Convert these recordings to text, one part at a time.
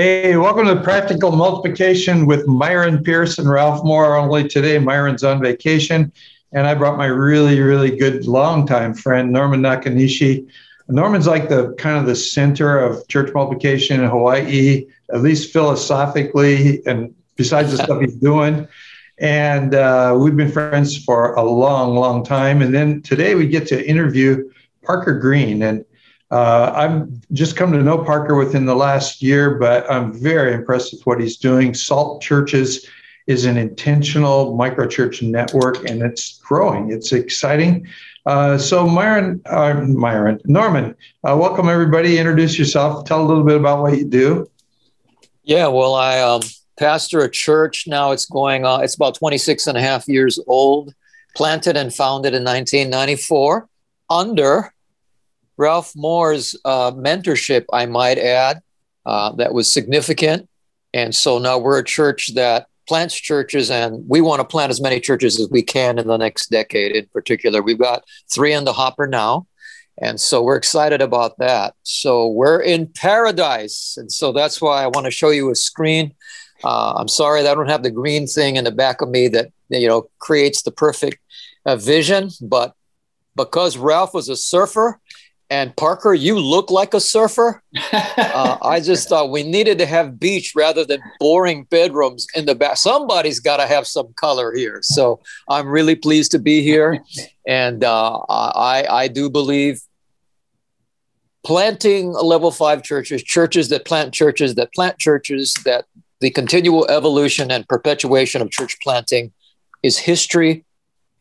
Hey, welcome to Practical Multiplication with Myron Pierce and Ralph Moore. Only today, Myron's on vacation, and I brought my really, really good longtime friend, Norman Nakanishi. Norman's like the kind of the center of church multiplication in Hawaii, at least philosophically, and besides the stuff he's doing. And uh, we've been friends for a long, long time. And then today we get to interview Parker Green. And uh, I've just come to know Parker within the last year, but I'm very impressed with what he's doing. Salt Churches is an intentional microchurch network, and it's growing. It's exciting. Uh, so, Myron, uh, Myron, Norman, uh, welcome everybody. Introduce yourself. Tell a little bit about what you do. Yeah, well, I um, pastor a church now. It's going on. It's about 26 and a half years old. Planted and founded in 1994 under Ralph Moore's uh, mentorship, I might add, uh, that was significant. And so now we're a church that plants churches, and we want to plant as many churches as we can in the next decade in particular. We've got three in the hopper now. And so we're excited about that. So we're in paradise. And so that's why I want to show you a screen. Uh, I'm sorry that I don't have the green thing in the back of me that you know creates the perfect uh, vision, but because Ralph was a surfer and Parker, you look like a surfer. uh, I just thought we needed to have beach rather than boring bedrooms in the back. Somebody's got to have some color here. So I'm really pleased to be here, and uh, I I do believe planting level five churches, churches that plant churches that plant churches that the continual evolution and perpetuation of church planting is history,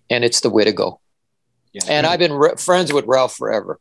and it's the way to go. Yeah. And I've been re- friends with Ralph forever.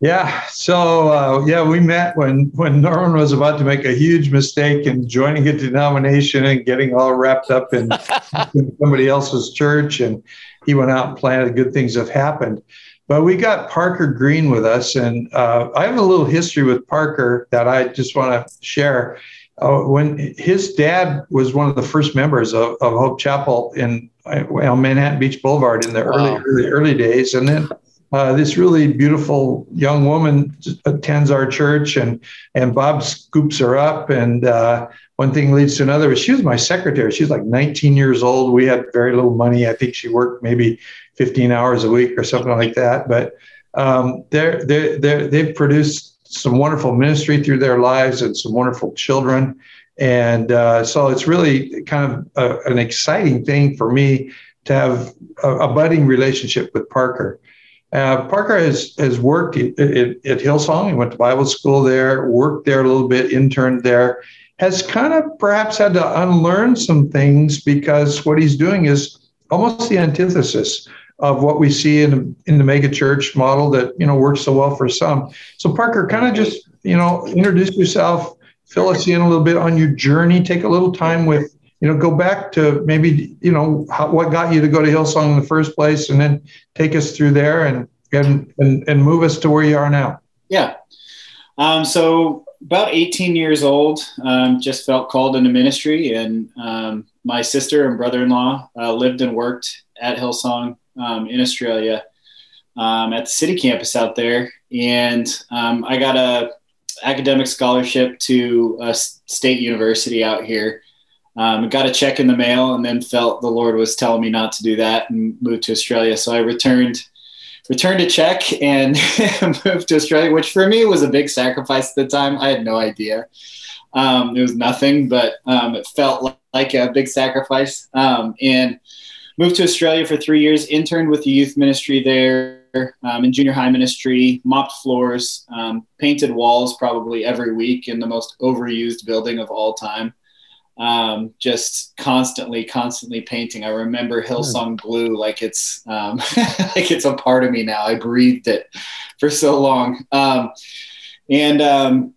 Yeah. So uh, yeah, we met when when Norman was about to make a huge mistake in joining a denomination and getting all wrapped up in, in somebody else's church, and he went out and planted. Good things have happened. But we got Parker Green with us, and uh, I have a little history with Parker that I just want to share. Uh, when his dad was one of the first members of, of Hope Chapel in well, Manhattan Beach Boulevard in the wow. early, early early days, and then uh, this really beautiful young woman attends our church and and Bob scoops her up and uh, one thing leads to another. She was my secretary. She's like 19 years old. We had very little money. I think she worked maybe 15 hours a week or something like that. But um, they're, they're, they're, they've produced some wonderful ministry through their lives and some wonderful children. And uh, so it's really kind of a, an exciting thing for me to have a, a budding relationship with Parker. Uh, Parker has has worked at, at, Hillsong. He went to Bible school there, worked there a little bit, interned there. Has kind of perhaps had to unlearn some things because what he's doing is almost the antithesis of what we see in in the mega church model that you know works so well for some. So Parker, kind of just you know introduce yourself, fill us in a little bit on your journey. Take a little time with you know, go back to maybe, you know, how, what got you to go to Hillsong in the first place and then take us through there and, and, and, and move us to where you are now. Yeah. Um, so about 18 years old, um, just felt called into ministry and um, my sister and brother-in-law uh, lived and worked at Hillsong um, in Australia um, at the city campus out there. And um, I got a academic scholarship to a state university out here um, got a check in the mail and then felt the Lord was telling me not to do that and moved to Australia. So I returned returned a check and moved to Australia, which for me was a big sacrifice at the time. I had no idea. Um, it was nothing, but um, it felt like a big sacrifice. Um, and moved to Australia for three years, interned with the youth ministry there um, in junior high ministry, mopped floors, um, painted walls probably every week in the most overused building of all time um, just constantly, constantly painting. I remember Hillsong Blue like it's um, like it's a part of me now. I breathed it for so long, um, and um,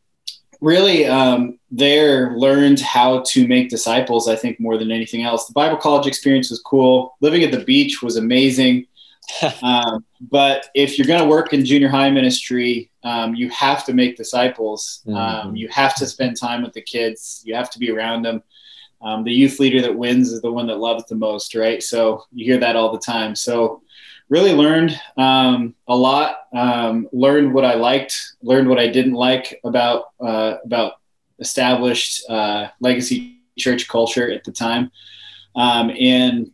really um, there learned how to make disciples. I think more than anything else, the Bible college experience was cool. Living at the beach was amazing. um, but if you're going to work in junior high ministry, um, you have to make disciples. Um, mm-hmm. you have to spend time with the kids. You have to be around them um, the youth leader that wins is the one that loves the most, right? So you hear that all the time. So really learned um, a lot. Um, learned what I liked, learned what I didn't like about uh, about established uh, legacy church culture at the time, um, and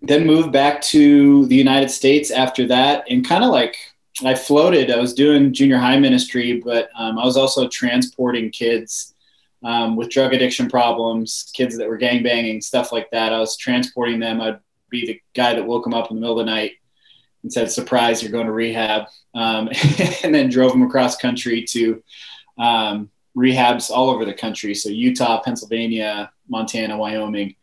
then moved back to the United States after that, and kind of like I floated. I was doing junior high ministry, but um, I was also transporting kids um, with drug addiction problems, kids that were gang banging, stuff like that. I was transporting them. I'd be the guy that woke them up in the middle of the night and said, "Surprise, you're going to rehab," um, and then drove them across country to um, rehabs all over the country. So Utah, Pennsylvania, Montana, Wyoming.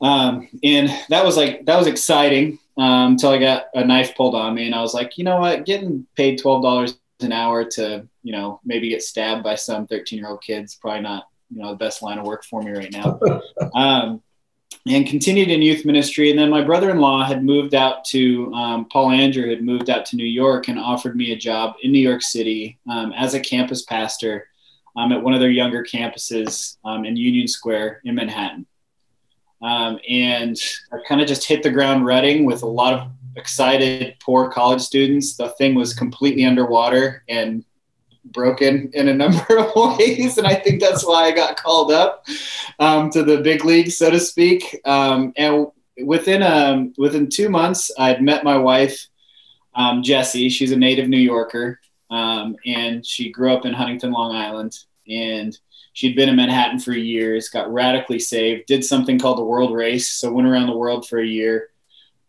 Um, and that was like that was exciting um, until I got a knife pulled on me, and I was like, you know what, getting paid twelve dollars an hour to you know maybe get stabbed by some thirteen year old kids probably not you know the best line of work for me right now. um, and continued in youth ministry. And then my brother in law had moved out to, um, Paul Andrew had moved out to New York and offered me a job in New York City um, as a campus pastor um, at one of their younger campuses um, in Union Square in Manhattan. Um, and I kind of just hit the ground running with a lot of excited poor college students. The thing was completely underwater and broken in a number of ways, and I think that's why I got called up um, to the big league, so to speak. Um, and within um, within two months, I'd met my wife, um, Jessie. She's a native New Yorker, um, and she grew up in Huntington, Long Island, and she'd been in Manhattan for years. Got radically saved. Did something called the World Race, so went around the world for a year.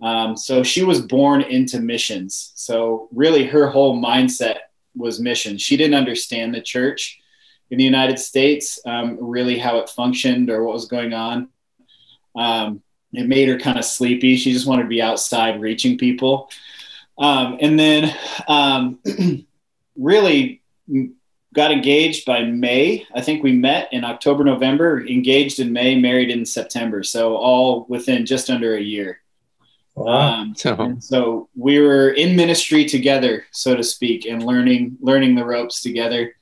Um, so she was born into missions. So really, her whole mindset was mission. She didn't understand the church in the United States, um, really how it functioned or what was going on. Um, it made her kind of sleepy. She just wanted to be outside reaching people. Um, and then um, really got engaged by May. I think we met in October, November, engaged in May, married in September. So all within just under a year. Um, so. so we were in ministry together, so to speak, and learning learning the ropes together.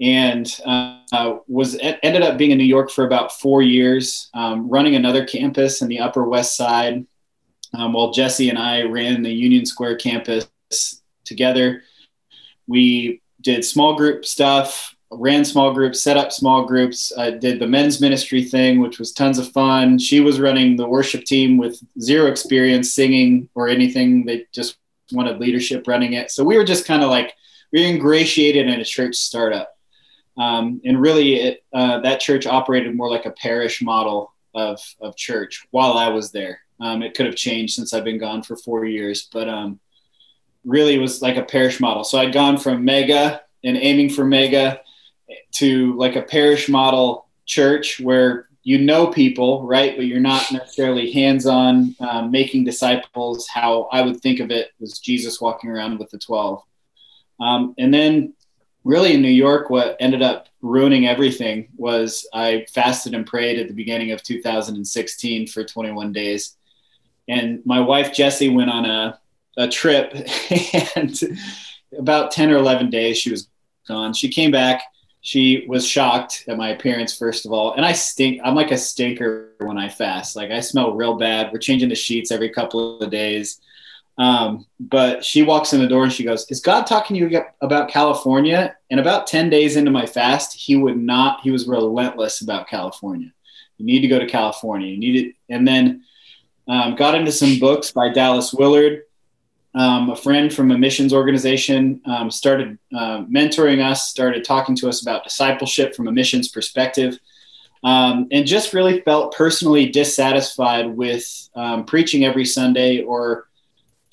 And uh, was ended up being in New York for about four years, um, running another campus in the Upper West Side. Um, while Jessie and I ran the Union Square campus together, we did small group stuff, ran small groups, set up small groups. I did the men's ministry thing, which was tons of fun. She was running the worship team with zero experience singing or anything. They just wanted leadership running it. So we were just kind of like, we ingratiated in a church startup. Um, and really, it, uh, that church operated more like a parish model of, of church while I was there. Um, it could have changed since I've been gone for four years, but um, really was like a parish model. So I'd gone from mega and aiming for mega to like a parish model church where you know people, right? But you're not necessarily hands on um, making disciples. How I would think of it was Jesus walking around with the 12. Um, and then, really, in New York, what ended up ruining everything was I fasted and prayed at the beginning of 2016 for 21 days. And my wife, Jessie, went on a, a trip, and about 10 or 11 days, she was gone. She came back she was shocked at my appearance first of all. And i stink i'm like a stinker when i fast. Like i smell real bad. We're changing the sheets every couple of days. Um, but she walks in the door and she goes is god talking to you about california? And about 10 days into my fast he would not he was relentless about california. You need to go to california. You need it. And then um, got into some books by dallas willard um, a friend from a missions organization um, started uh, mentoring us, started talking to us about discipleship from a missions perspective, um, and just really felt personally dissatisfied with um, preaching every Sunday, or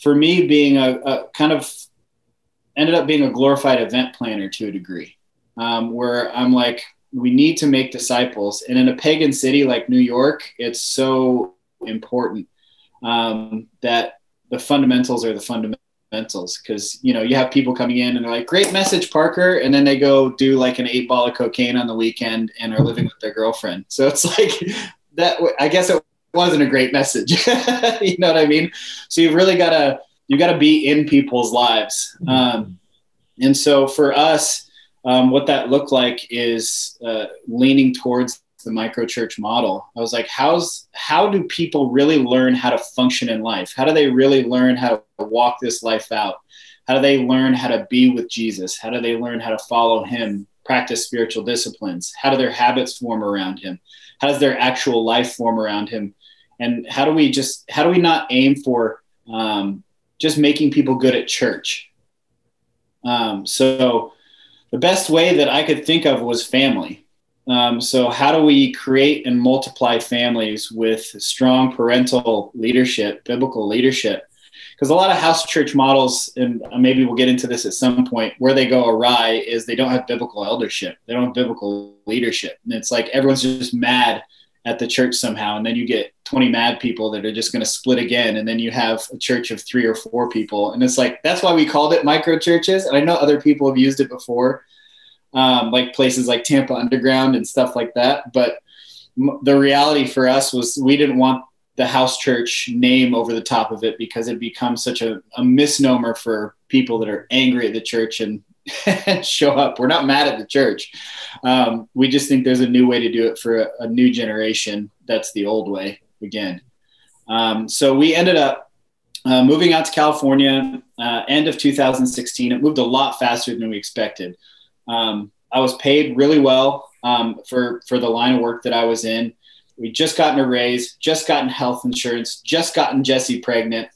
for me, being a, a, kind of ended up being a glorified event planner to a degree, um, where I'm like, we need to make disciples. And in a pagan city like New York, it's so important um, that the fundamentals are the fundamentals because you know you have people coming in and they're like great message parker and then they go do like an eight ball of cocaine on the weekend and are living with their girlfriend. So it's like that i guess it wasn't a great message. You know what i mean? So you've really got to you got to be in people's lives. Um, and so for us um, what that looked like is uh, leaning towards the micro church model. I was like, how's how do people really learn how to function in life? How do they really learn how to walk this life out? How do they learn how to be with Jesus? How do they learn how to follow him, practice spiritual disciplines? How do their habits form around him? How does their actual life form around him? And how do we just how do we not aim for um, just making people good at church? Um, so the best way that I could think of was family. Um, so, how do we create and multiply families with strong parental leadership, biblical leadership? Because a lot of house church models, and maybe we'll get into this at some point, where they go awry is they don't have biblical eldership, they don't have biblical leadership. And it's like everyone's just mad at the church somehow. And then you get 20 mad people that are just going to split again. And then you have a church of three or four people. And it's like, that's why we called it micro churches. And I know other people have used it before, um, like places like Tampa Underground and stuff like that. But m- the reality for us was we didn't want the house church name over the top of it because it becomes such a, a misnomer for people that are angry at the church and show up. We're not mad at the church. Um, we just think there's a new way to do it for a, a new generation. That's the old way again. Um, so we ended up uh, moving out to California uh, end of 2016. It moved a lot faster than we expected. Um, I was paid really well um, for for the line of work that I was in. We just gotten a raise, just gotten health insurance, just gotten Jessie pregnant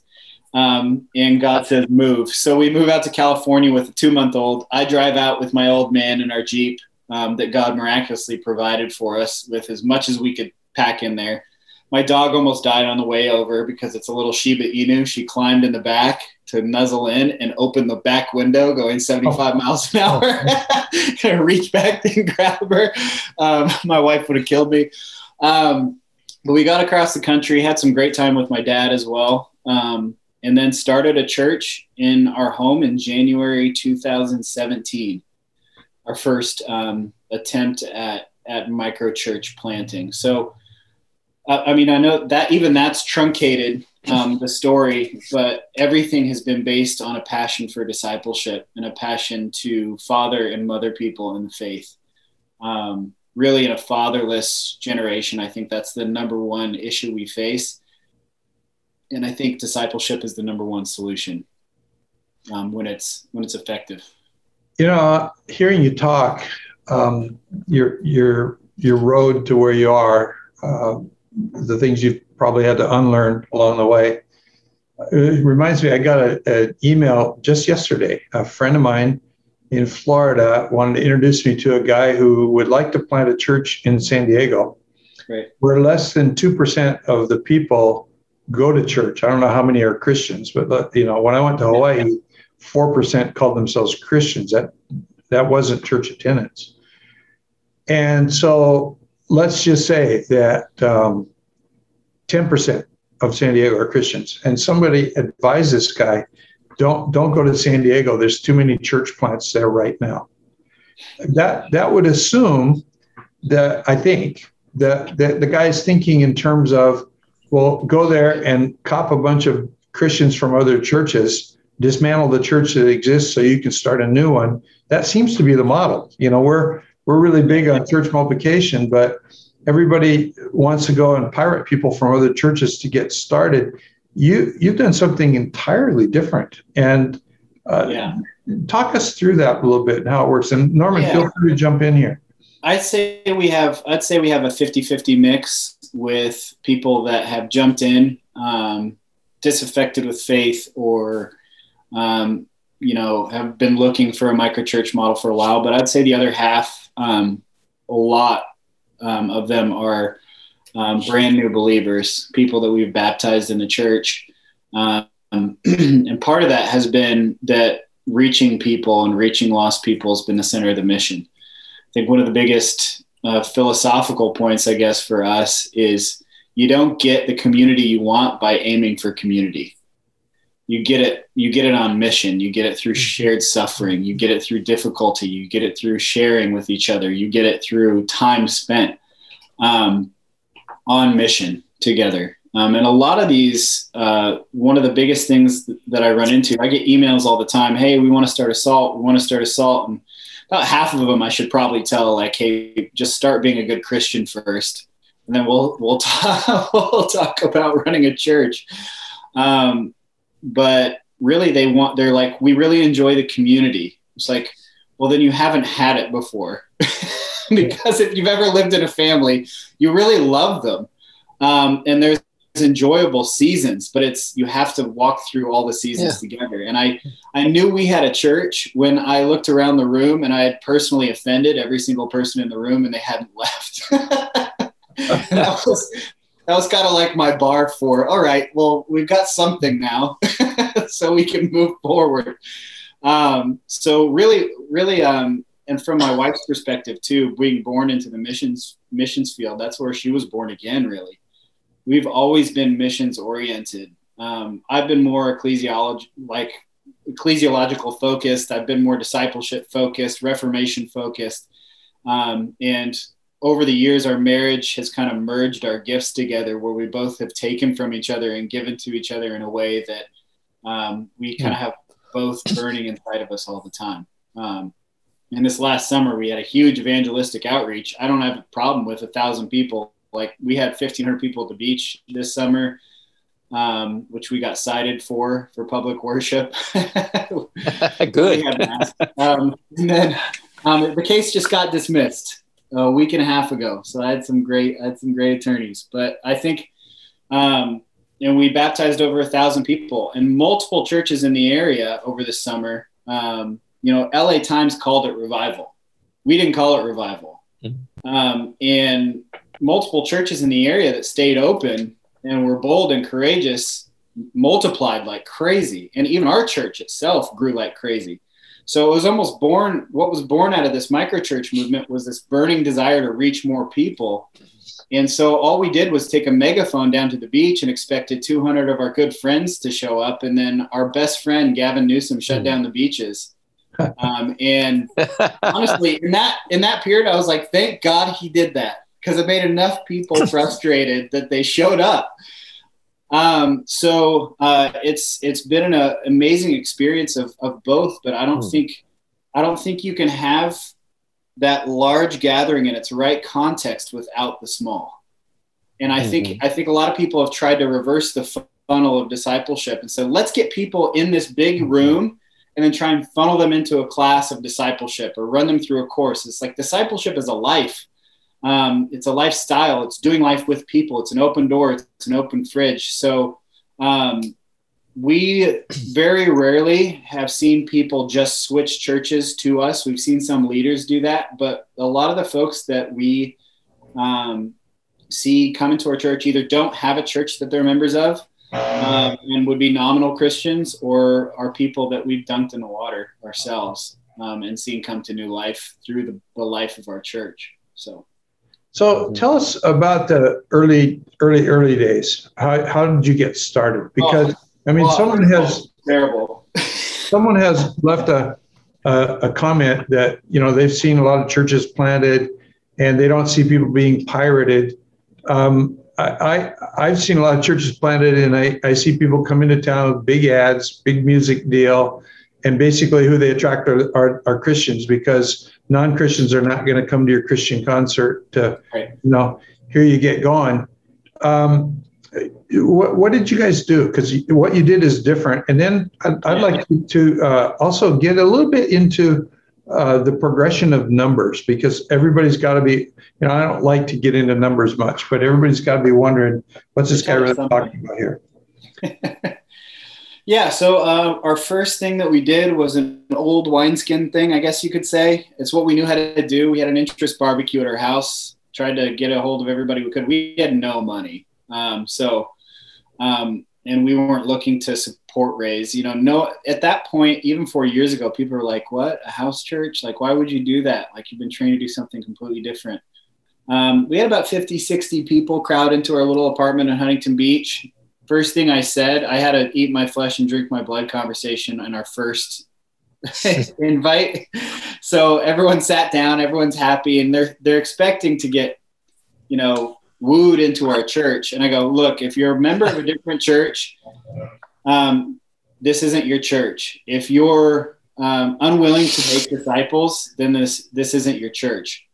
um, and got to move. So we move out to California with a two month old. I drive out with my old man in our Jeep um, that God miraculously provided for us with as much as we could pack in there. My dog almost died on the way over because it's a little Shiba Inu. She climbed in the back to nuzzle in and open the back window going 75 oh. miles an hour. Oh. reach back and grab her. Um, my wife would have killed me. Um, but we got across the country, had some great time with my dad as well. Um, and then started a church in our home in January 2017. Our first um, attempt at at micro church planting. So, uh, I mean, I know that even that's truncated um, the story, but everything has been based on a passion for discipleship and a passion to father and mother people in the faith. Um, really, in a fatherless generation, I think that's the number one issue we face and I think discipleship is the number one solution um, when it's when it's effective. You know, hearing you talk, um, your your your road to where you are, uh, the things you've probably had to unlearn along the way. It reminds me, I got an email just yesterday. A friend of mine in Florida wanted to introduce me to a guy who would like to plant a church in San Diego. Right. Where less than 2% of the people go to church. I don't know how many are Christians, but you know, when I went to Hawaii, four percent called themselves Christians. That that wasn't church attendance. And so let's just say that um, ten percent of San Diego are Christians, and somebody advised this guy, don't don't go to San Diego. There's too many church plants there right now. That that would assume that I think that the, the guy is thinking in terms of well, go there and cop a bunch of Christians from other churches, dismantle the church that exists so you can start a new one. That seems to be the model. You know, we're we're really big on church multiplication, but everybody wants to go and pirate people from other churches to get started. You you've done something entirely different, and uh, yeah. talk us through that a little bit and how it works. And Norman, yeah. feel free to jump in here. I'd say we have I'd say we have a 50-50 mix with people that have jumped in um, disaffected with faith or um, you know have been looking for a microchurch model for a while but I'd say the other half um, a lot um, of them are um, brand new believers people that we've baptized in the church um, and part of that has been that reaching people and reaching lost people has been the center of the mission I think one of the biggest uh, philosophical points, I guess, for us is you don't get the community you want by aiming for community. You get it. You get it on mission. You get it through mm-hmm. shared suffering. You get it through difficulty. You get it through sharing with each other. You get it through time spent um, on mission together. Um, and a lot of these, uh, one of the biggest things that I run into, I get emails all the time. Hey, we want to start a salt. We want to start a salt. And about half of them I should probably tell like, hey, just start being a good Christian first, and then we'll we'll talk we'll talk about running a church. Um, but really, they want they're like, we really enjoy the community. It's like, well, then you haven't had it before, because if you've ever lived in a family, you really love them, um, and there's enjoyable seasons but it's you have to walk through all the seasons yeah. together and i i knew we had a church when i looked around the room and i had personally offended every single person in the room and they hadn't left that was that was kind of like my bar for all right well we've got something now so we can move forward um, so really really um, and from my wife's perspective too being born into the missions missions field that's where she was born again really we've always been missions oriented. Um, I've been more ecclesiology, like ecclesiological focused. I've been more discipleship focused, Reformation focused. Um, and over the years, our marriage has kind of merged our gifts together where we both have taken from each other and given to each other in a way that um, we kind of have both burning inside of us all the time. Um, and this last summer, we had a huge evangelistic outreach. I don't have a problem with a thousand people like we had 1,500 people at the beach this summer, um, which we got cited for for public worship. Good. um, and then um, the case just got dismissed a week and a half ago. So I had some great, I had some great attorneys. But I think, um, and we baptized over a thousand people in multiple churches in the area over the summer. Um, you know, LA Times called it revival. We didn't call it revival. Mm-hmm. Um, and multiple churches in the area that stayed open and were bold and courageous multiplied like crazy. And even our church itself grew like crazy. So it was almost born, what was born out of this microchurch movement was this burning desire to reach more people. And so all we did was take a megaphone down to the beach and expected 200 of our good friends to show up. And then our best friend, Gavin Newsom, shut hmm. down the beaches. Um, and honestly, in that in that period, I was like, thank God he did that because it made enough people frustrated that they showed up. Um, so uh, it's it's been an uh, amazing experience of, of both, but I don't mm. think I don't think you can have that large gathering in its right context without the small. And I mm-hmm. think I think a lot of people have tried to reverse the funnel of discipleship and said, let's get people in this big mm-hmm. room and then try and funnel them into a class of discipleship or run them through a course. It's like discipleship is a life um, it's a lifestyle. It's doing life with people. It's an open door. It's an open fridge. So um, we very rarely have seen people just switch churches to us. We've seen some leaders do that, but a lot of the folks that we um, see come into our church either don't have a church that they're members of um, and would be nominal Christians or are people that we've dunked in the water ourselves um, and seen come to new life through the, the life of our church. So. So mm-hmm. tell us about the early, early, early days. How, how did you get started? Because oh, I mean, someone has terrible. someone has left a, a, a comment that you know they've seen a lot of churches planted, and they don't see people being pirated. Um, I, I have seen a lot of churches planted, and I, I see people come into town with big ads, big music deal, and basically who they attract are, are, are Christians because non-Christians are not going to come to your Christian concert to, right. you know, hear you get going. Um, what, what did you guys do? Because what you did is different. And then I'd, I'd like to uh, also get a little bit into uh, the progression of numbers because everybody's got to be, you know, I don't like to get into numbers much, but everybody's got to be wondering what's this guy really talking about here? Yeah, so uh, our first thing that we did was an old wineskin thing, I guess you could say. It's what we knew how to do. We had an interest barbecue at our house, tried to get a hold of everybody we could. We had no money. Um, so, um, and we weren't looking to support raise. You know, no, at that point, even four years ago, people were like, what, a house church? Like, why would you do that? Like, you've been trained to do something completely different. Um, we had about 50, 60 people crowd into our little apartment in Huntington Beach first thing I said, I had to eat my flesh and drink my blood conversation in our first invite. So everyone sat down, everyone's happy, and they're they're expecting to get, you know, wooed into our church. And I go, look, if you're a member of a different church, um, this isn't your church. If you're um, unwilling to make disciples, then this this isn't your church.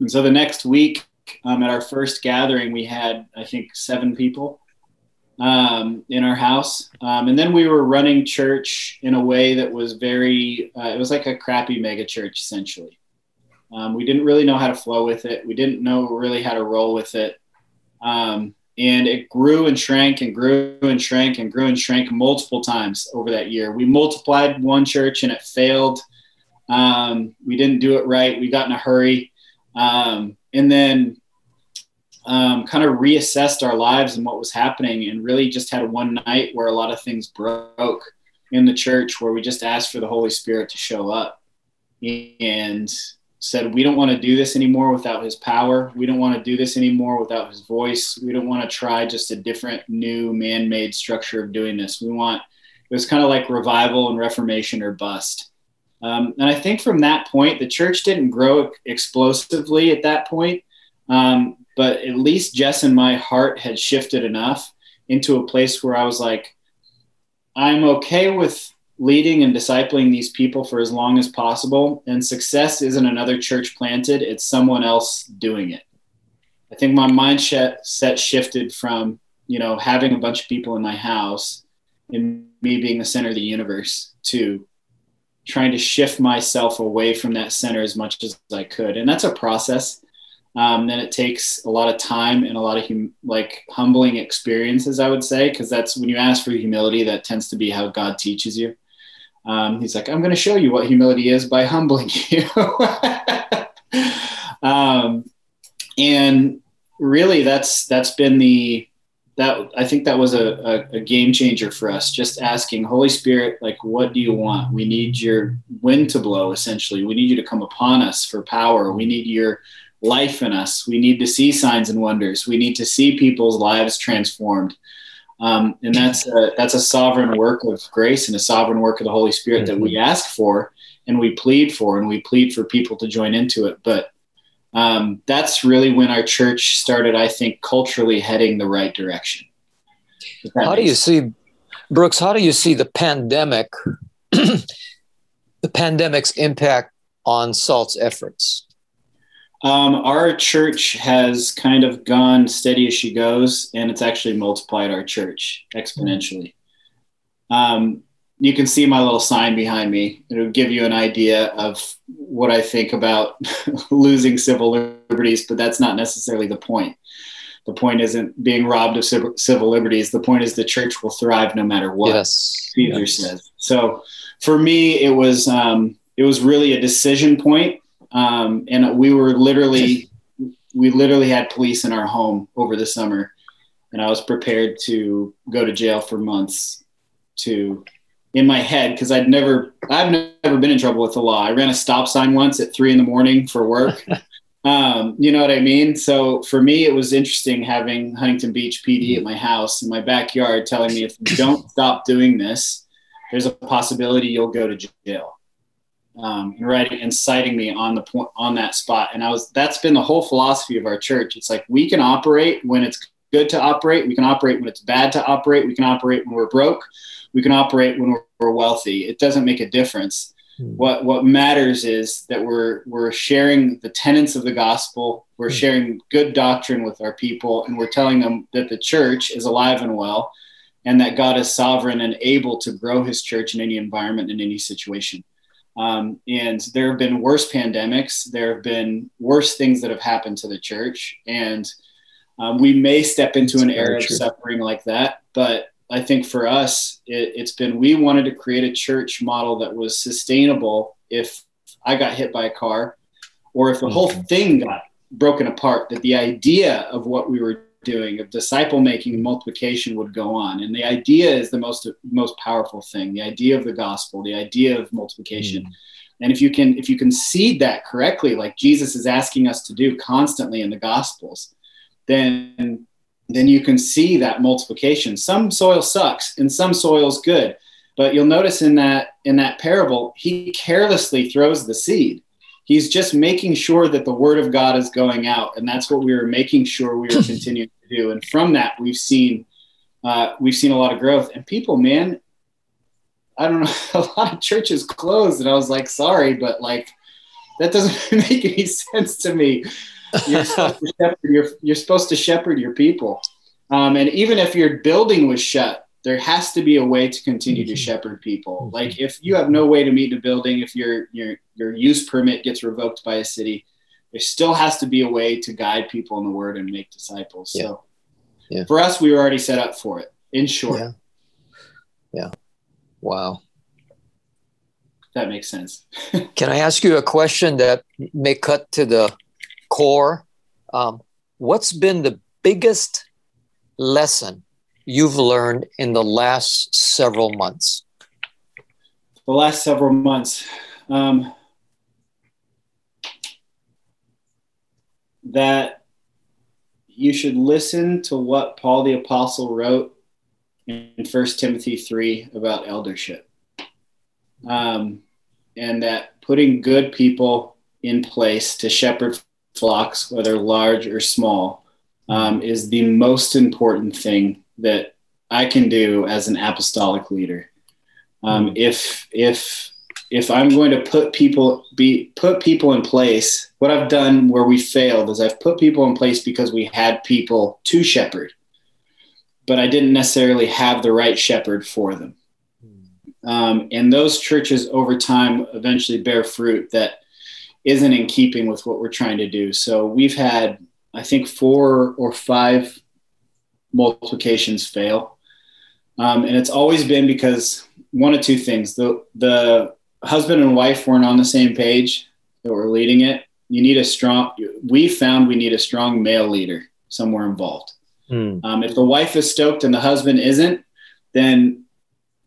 And so the next week, um, at our first gathering, we had I think seven people um, in our house, um, and then we were running church in a way that was very. Uh, it was like a crappy mega church essentially. Um, we didn't really know how to flow with it. We didn't know really how to roll with it. Um, and it grew and shrank and grew and shrank and grew and shrank multiple times over that year. We multiplied one church and it failed. Um, we didn't do it right. We got in a hurry. Um, and then um, kind of reassessed our lives and what was happening and really just had one night where a lot of things broke in the church where we just asked for the Holy Spirit to show up. And said, We don't want to do this anymore without his power. We don't want to do this anymore without his voice. We don't want to try just a different, new, man made structure of doing this. We want, it was kind of like revival and reformation or bust. Um, and I think from that point, the church didn't grow explosively at that point. Um, but at least Jess and my heart had shifted enough into a place where I was like, I'm okay with leading and discipling these people for as long as possible. And success isn't another church planted, it's someone else doing it. I think my mindset set shifted from, you know, having a bunch of people in my house and me being the center of the universe to trying to shift myself away from that center as much as I could. And that's a process. Um, then it takes a lot of time and a lot of hum- like humbling experiences, I would say, because that's when you ask for humility, that tends to be how God teaches you. Um, he's like, I'm going to show you what humility is by humbling you. um, and really, that's that's been the that I think that was a, a, a, game changer for us. Just asking Holy Spirit, like, what do you want? We need your wind to blow. Essentially, we need you to come upon us for power. We need your life in us. We need to see signs and wonders. We need to see people's lives transformed. Um, and that's a, that's a sovereign work of grace and a sovereign work of the Holy Spirit mm-hmm. that we mm-hmm. ask for and we plead for, and we plead for people to join into it. But um, that's really when our church started, I think, culturally heading the right direction. How do you sense. see, Brooks? How do you see the pandemic, the pandemic's impact on SALT's efforts? Um, our church has kind of gone steady as she goes, and it's actually multiplied our church exponentially. Um, you can see my little sign behind me. It'll give you an idea of what I think about losing civil liberties, but that's not necessarily the point. The point isn't being robbed of civil liberties. The point is the church will thrive no matter what. Yes. Caesar yes. says. So for me, it was um, it was really a decision point um, and we were literally we literally had police in our home over the summer. And i was prepared to go to jail for months to in my head because i'd never i've never been in trouble with the law. I ran a stop sign once at three in the morning for work. Um, you know what i mean? So for me it was interesting having huntington beach pd at my house in my backyard telling me if you don't stop doing this there's a possibility you'll go to jail um, and writing and citing me on the point on that spot. And I was that's been the whole philosophy of our church. It's like we can operate when it's good to operate. We can operate when it's bad to operate. We can operate when we're broke. We can operate when we're, we're wealthy. It doesn't make a difference. Hmm. What what matters is that we're we're sharing the tenets of the gospel. We're hmm. sharing good doctrine with our people, and we're telling them that the church is alive and well, and that God is sovereign and able to grow His church in any environment in any situation. Um, and there have been worse pandemics. There have been worse things that have happened to the church. And um, we may step into That's an era of suffering like that. But I think for us, it, it's been we wanted to create a church model that was sustainable if I got hit by a car or if the mm-hmm. whole thing got broken apart, that the idea of what we were doing of disciple making and multiplication would go on. And the idea is the most most powerful thing the idea of the gospel the idea of multiplication. Mm. and if you can if you can seed that correctly like jesus is asking us to do constantly in the gospels then then you can see that multiplication. Some soil sucks and some soil's good but you'll notice in that in that parable he carelessly throws the seed he's just making sure that the word of God is going out, and that's what we were making sure we were continuing to do. And from that, we've seen uh, we've seen a lot of growth. And people, man, I don't know, a lot of churches closed. And I was like, sorry, but like, that doesn't make any sense to me. You're supposed to shepherd your, you're supposed to shepherd your people. Um, and even if your building was shut, there has to be a way to continue to mm-hmm. shepherd people. Mm-hmm. Like if you have no way to meet in a building, if your your your use permit gets revoked by a city, there still has to be a way to guide people in the word and make disciples. Yeah. So yeah. for us, we were already set up for it. In short. Yeah. Yeah. Wow. That makes sense. Can I ask you a question that may cut to the core? Um, what's been the biggest lesson you've learned in the last several months? The last several months. Um, that you should listen to what Paul the Apostle wrote in First Timothy 3 about eldership. Um, and that putting good people in place to shepherd flocks, whether large or small, um, is the most important thing that I can do as an apostolic leader. Um, hmm. if if if I'm going to put people be put people in place, what I've done where we failed is I've put people in place because we had people to shepherd, but I didn't necessarily have the right shepherd for them. Hmm. Um, and those churches over time eventually bear fruit that isn't in keeping with what we're trying to do. So we've had, I think, four or five multiplications fail. Um, and it's always been because one of two things the, the husband and wife weren't on the same page that were leading it. You need a strong, we found we need a strong male leader somewhere involved. Mm. Um, if the wife is stoked and the husband isn't, then,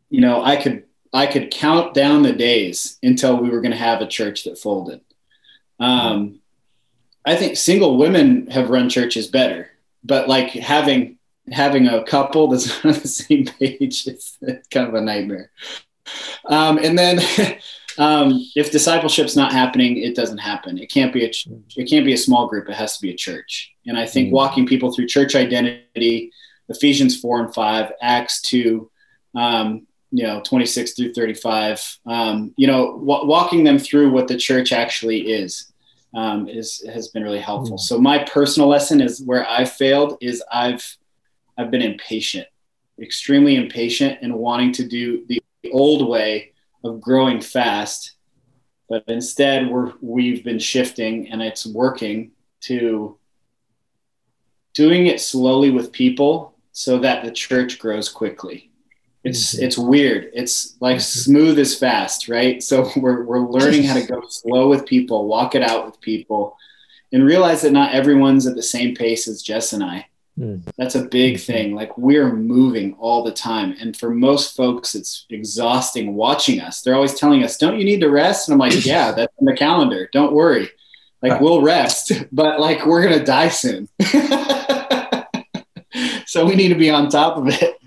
you know, I could, I could count down the days until we were going to have a church that folded. Um, I think single women have run churches better, but like having having a couple that's on the same page is kind of a nightmare. Um, and then um, if discipleship's not happening, it doesn't happen. It can't be a it can't be a small group. It has to be a church. And I think mm-hmm. walking people through church identity, Ephesians four and five, Acts two, um, you know, twenty six through thirty five, um, you know, w- walking them through what the church actually is. Um, is has been really helpful. Mm-hmm. So my personal lesson is where I failed is I've I've been impatient, extremely impatient, and wanting to do the old way of growing fast. But instead, we're we've been shifting, and it's working to doing it slowly with people so that the church grows quickly. It's mm-hmm. it's weird. It's like mm-hmm. smooth as fast, right? So we're we're learning how to go slow with people, walk it out with people, and realize that not everyone's at the same pace as Jess and I. Mm. That's a big thing. Like we're moving all the time. And for most folks, it's exhausting watching us. They're always telling us, Don't you need to rest? And I'm like, Yeah, that's in the calendar. Don't worry. Like we'll rest, but like we're going to die soon. so we need to be on top of it.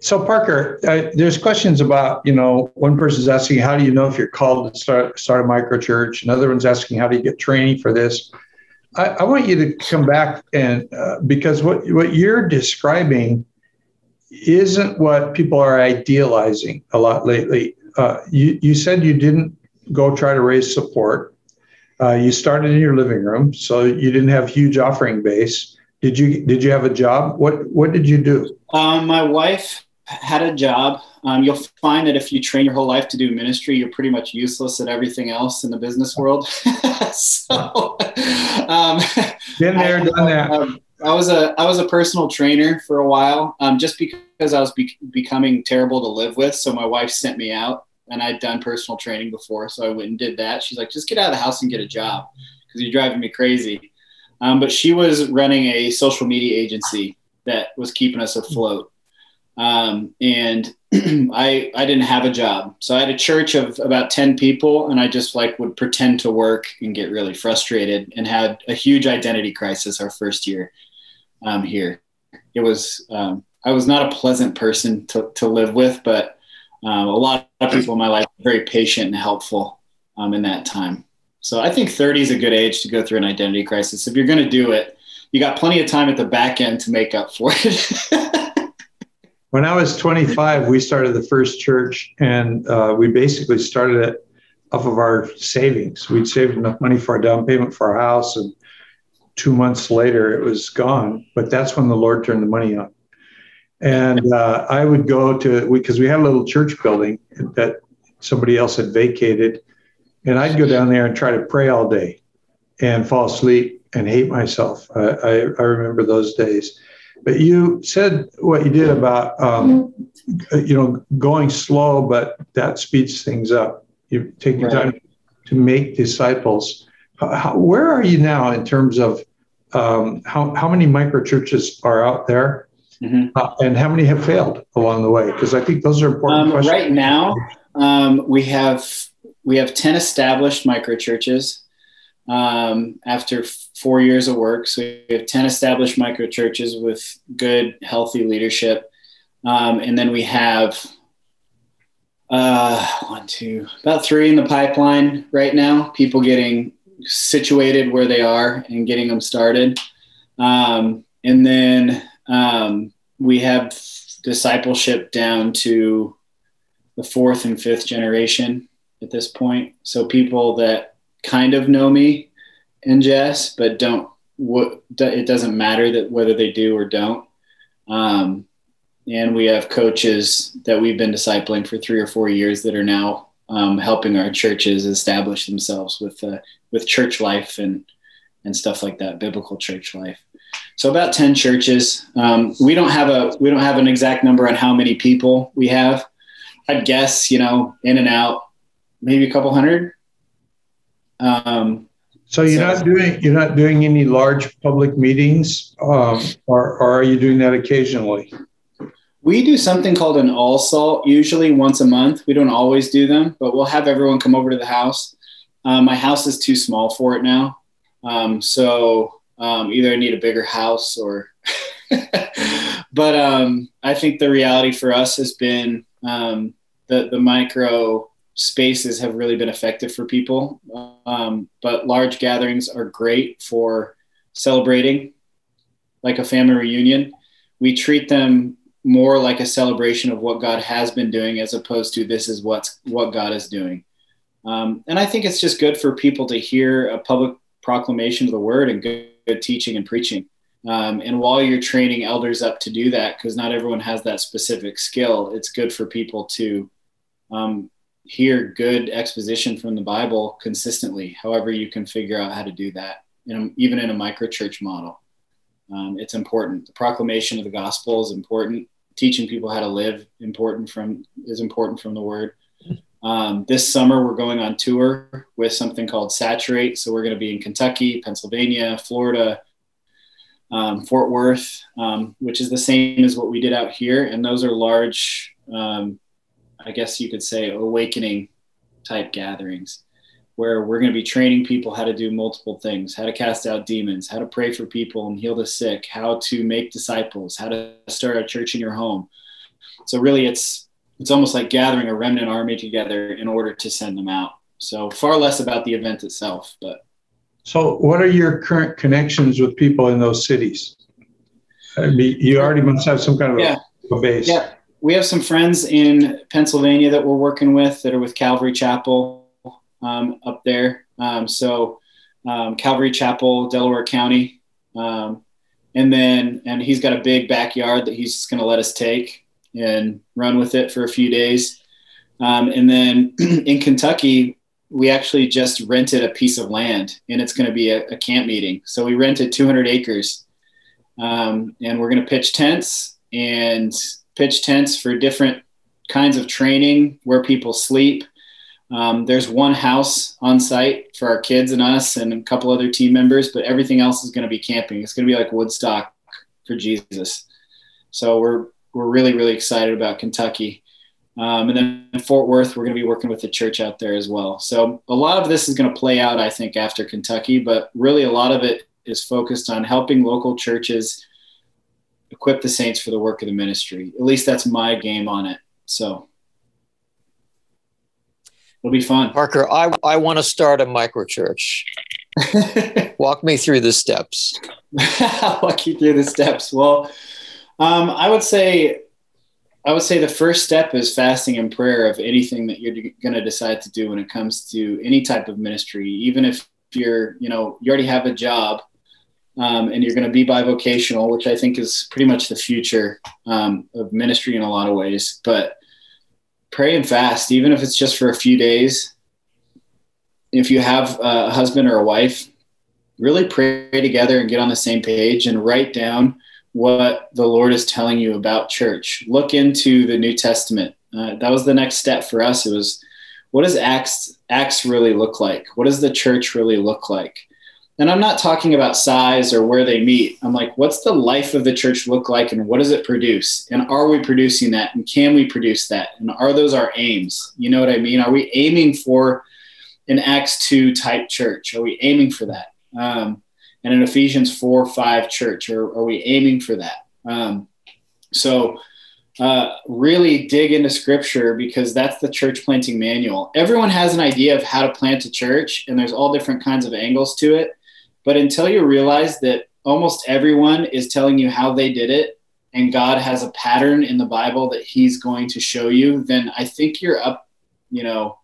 So Parker, uh, there's questions about you know one person's asking how do you know if you're called to start start a micro church, another one's asking how do you get training for this. I, I want you to come back and uh, because what what you're describing isn't what people are idealizing a lot lately. Uh, you you said you didn't go try to raise support. Uh, you started in your living room, so you didn't have huge offering base. Did you did you have a job? What what did you do? Um, my wife had a job. Um, you'll find that if you train your whole life to do ministry, you're pretty much useless at everything else in the business world. so, um, been there, I, done that. Um, I was a I was a personal trainer for a while, um, just because I was be- becoming terrible to live with. So my wife sent me out, and I'd done personal training before, so I went and did that. She's like, "Just get out of the house and get a job, because you're driving me crazy." Um, but she was running a social media agency that was keeping us afloat. Um, and I I didn't have a job, so I had a church of about ten people, and I just like would pretend to work and get really frustrated, and had a huge identity crisis our first year um, here. It was um, I was not a pleasant person to to live with, but um, a lot of people in my life were very patient and helpful um, in that time. So I think 30 is a good age to go through an identity crisis. If you're going to do it, you got plenty of time at the back end to make up for it. when I was 25, we started the first church, and uh, we basically started it off of our savings. We'd saved enough money for a down payment for our house, and two months later, it was gone. But that's when the Lord turned the money on. And uh, I would go to because we had a little church building that somebody else had vacated, and I'd go down there and try to pray all day, and fall asleep and hate myself. I, I remember those days. But you said what you did about um, you know going slow, but that speeds things up. You take your right. time to make disciples. How, where are you now in terms of um, how how many micro churches are out there, mm-hmm. uh, and how many have failed along the way? Because I think those are important um, questions. Right now, um, we have we have ten established micro churches um, after four years of work. So we have 10 established micro churches with good, healthy leadership. Um, and then we have uh, one, two, about three in the pipeline right now, people getting situated where they are and getting them started. Um, and then um, we have discipleship down to the fourth and fifth generation at this point. So people that kind of know me and Jess, but don't. What it doesn't matter that whether they do or don't. Um, and we have coaches that we've been discipling for three or four years that are now um, helping our churches establish themselves with uh, with church life and and stuff like that, biblical church life. So about ten churches. Um, we don't have a we don't have an exact number on how many people we have. I'd guess you know in and out maybe a couple hundred. Um, so you're not doing you're not doing any large public meetings, um, or, or are you doing that occasionally? We do something called an all salt, usually once a month. We don't always do them, but we'll have everyone come over to the house. Um, my house is too small for it now, um, so um, either I need a bigger house or. but um, I think the reality for us has been um, the the micro spaces have really been effective for people. Um, but large gatherings are great for celebrating, like a family reunion. We treat them more like a celebration of what God has been doing, as opposed to this is what's what God is doing. Um, and I think it's just good for people to hear a public proclamation of the word and good, good teaching and preaching. Um, and while you're training elders up to do that, because not everyone has that specific skill, it's good for people to um, hear good exposition from the Bible consistently, however you can figure out how to do that, in even in a micro church model. Um, it's important. The proclamation of the gospel is important. Teaching people how to live important from is important from the word. Um, this summer we're going on tour with something called Saturate. So we're going to be in Kentucky, Pennsylvania, Florida, um, Fort Worth, um, which is the same as what we did out here, and those are large um, I guess you could say, awakening type gatherings where we're going to be training people how to do multiple things how to cast out demons, how to pray for people and heal the sick, how to make disciples, how to start a church in your home. So, really, it's it's almost like gathering a remnant army together in order to send them out. So, far less about the event itself, but. So, what are your current connections with people in those cities? I mean, you already must have some kind of yeah. a, a base. Yeah we have some friends in Pennsylvania that we're working with that are with Calvary Chapel um, up there. Um, so um, Calvary Chapel, Delaware County, um, and then and he's got a big backyard that he's just going to let us take and run with it for a few days. Um, and then in Kentucky, we actually just rented a piece of land, and it's going to be a, a, camp meeting. So we rented 200 acres, um, and we're going to pitch tents and pitch tents for different kinds of training where people sleep. Um, there's one house on site for our kids and us and a couple other team members, but everything else is going to be camping. It's going to be like Woodstock for Jesus. So we're we're really really excited about Kentucky. Um, and then in Fort Worth, we're going to be working with the church out there as well. So a lot of this is going to play out, I think, after Kentucky, but really a lot of it is focused on helping local churches equip the saints for the work of the ministry. At least that's my game on it. So it'll be fun. Parker, I, I want to start a micro church. Walk me through the steps. Walk you through the steps. Well, um, I would say I would say the first step is fasting and prayer of anything that you're going to decide to do when it comes to any type of ministry, even if you're, you know, you already have a job um, and you're going to be bivocational, which I think is pretty much the future um, of ministry in a lot of ways. But pray and fast, even if it's just for a few days. If you have a husband or a wife, really pray together and get on the same page and write down what the Lord is telling you about church. Look into the New Testament. Uh, that was the next step for us. It was, what does Acts Acts really look like? What does the church really look like? And I'm not talking about size or where they meet. I'm like, what's the life of the church look like, and what does it produce? And are we producing that? And can we produce that? And are those our aims? You know what I mean? Are we aiming for an Acts two type church? Are we aiming for that? Um, and an Ephesians 4 5 church? Or are we aiming for that? Um, so, uh, really dig into scripture because that's the church planting manual. Everyone has an idea of how to plant a church, and there's all different kinds of angles to it. But until you realize that almost everyone is telling you how they did it, and God has a pattern in the Bible that He's going to show you, then I think you're up, you know,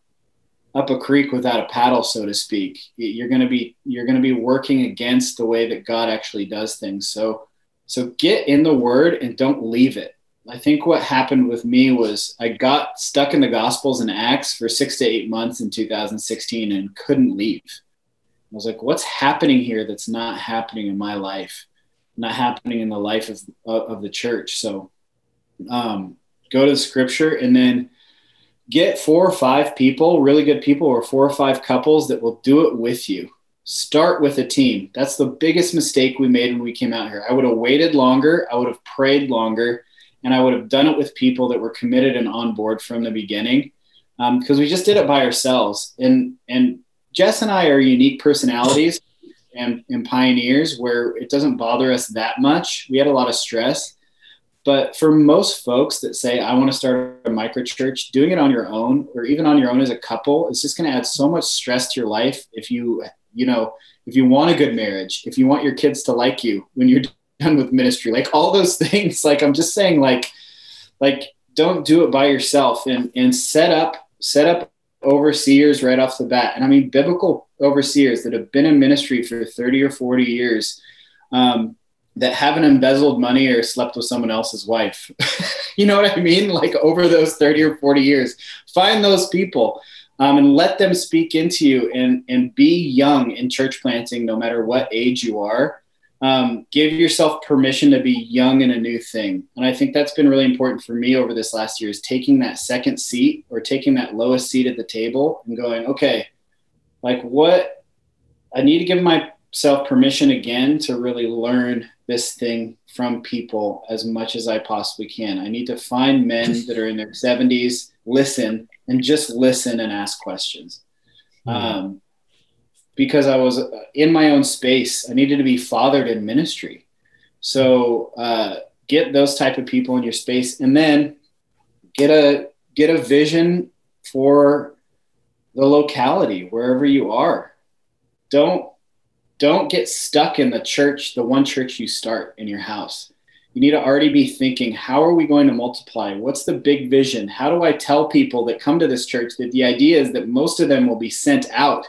up a creek without a paddle, so to speak. You're going to be you're going to be working against the way that God actually does things. So so get in the Word and don't leave it. I think what happened with me was I got stuck in the Gospels and Acts for six to eight months in 2016 and couldn't leave. I was like, what's happening here that's not happening in my life, not happening in the life of, of the church? So um, go to the scripture and then get four or five people, really good people, or four or five couples that will do it with you. Start with a team. That's the biggest mistake we made when we came out here. I would have waited longer, I would have prayed longer, and I would have done it with people that were committed and on board from the beginning. Because um, we just did it by ourselves, and and Jess and I are unique personalities and, and pioneers where it doesn't bother us that much. We had a lot of stress, but for most folks that say, I want to start a micro church, doing it on your own or even on your own as a couple is just going to add so much stress to your life. If you, you know, if you want a good marriage, if you want your kids to like you when you're done with ministry, like all those things, like I'm just saying, like, like don't do it by yourself and, and set up, set up overseers right off the bat. And I mean, biblical overseers that have been in ministry for 30 or 40 years. Um, that haven't embezzled money or slept with someone else's wife. you know what I mean? Like over those 30 or 40 years, find those people um, and let them speak into you and, and be young in church planting, no matter what age you are. Um, give yourself permission to be young in a new thing. And I think that's been really important for me over this last year is taking that second seat or taking that lowest seat at the table and going, okay, like what I need to give myself permission again to really learn this thing from people as much as I possibly can. I need to find men that are in their 70s, listen, and just listen and ask questions. Mm-hmm. Um, because I was in my own space, I needed to be fathered in ministry. So uh, get those type of people in your space, and then get a get a vision for the locality wherever you are. Don't don't get stuck in the church, the one church you start in your house. You need to already be thinking, how are we going to multiply? What's the big vision? How do I tell people that come to this church that the idea is that most of them will be sent out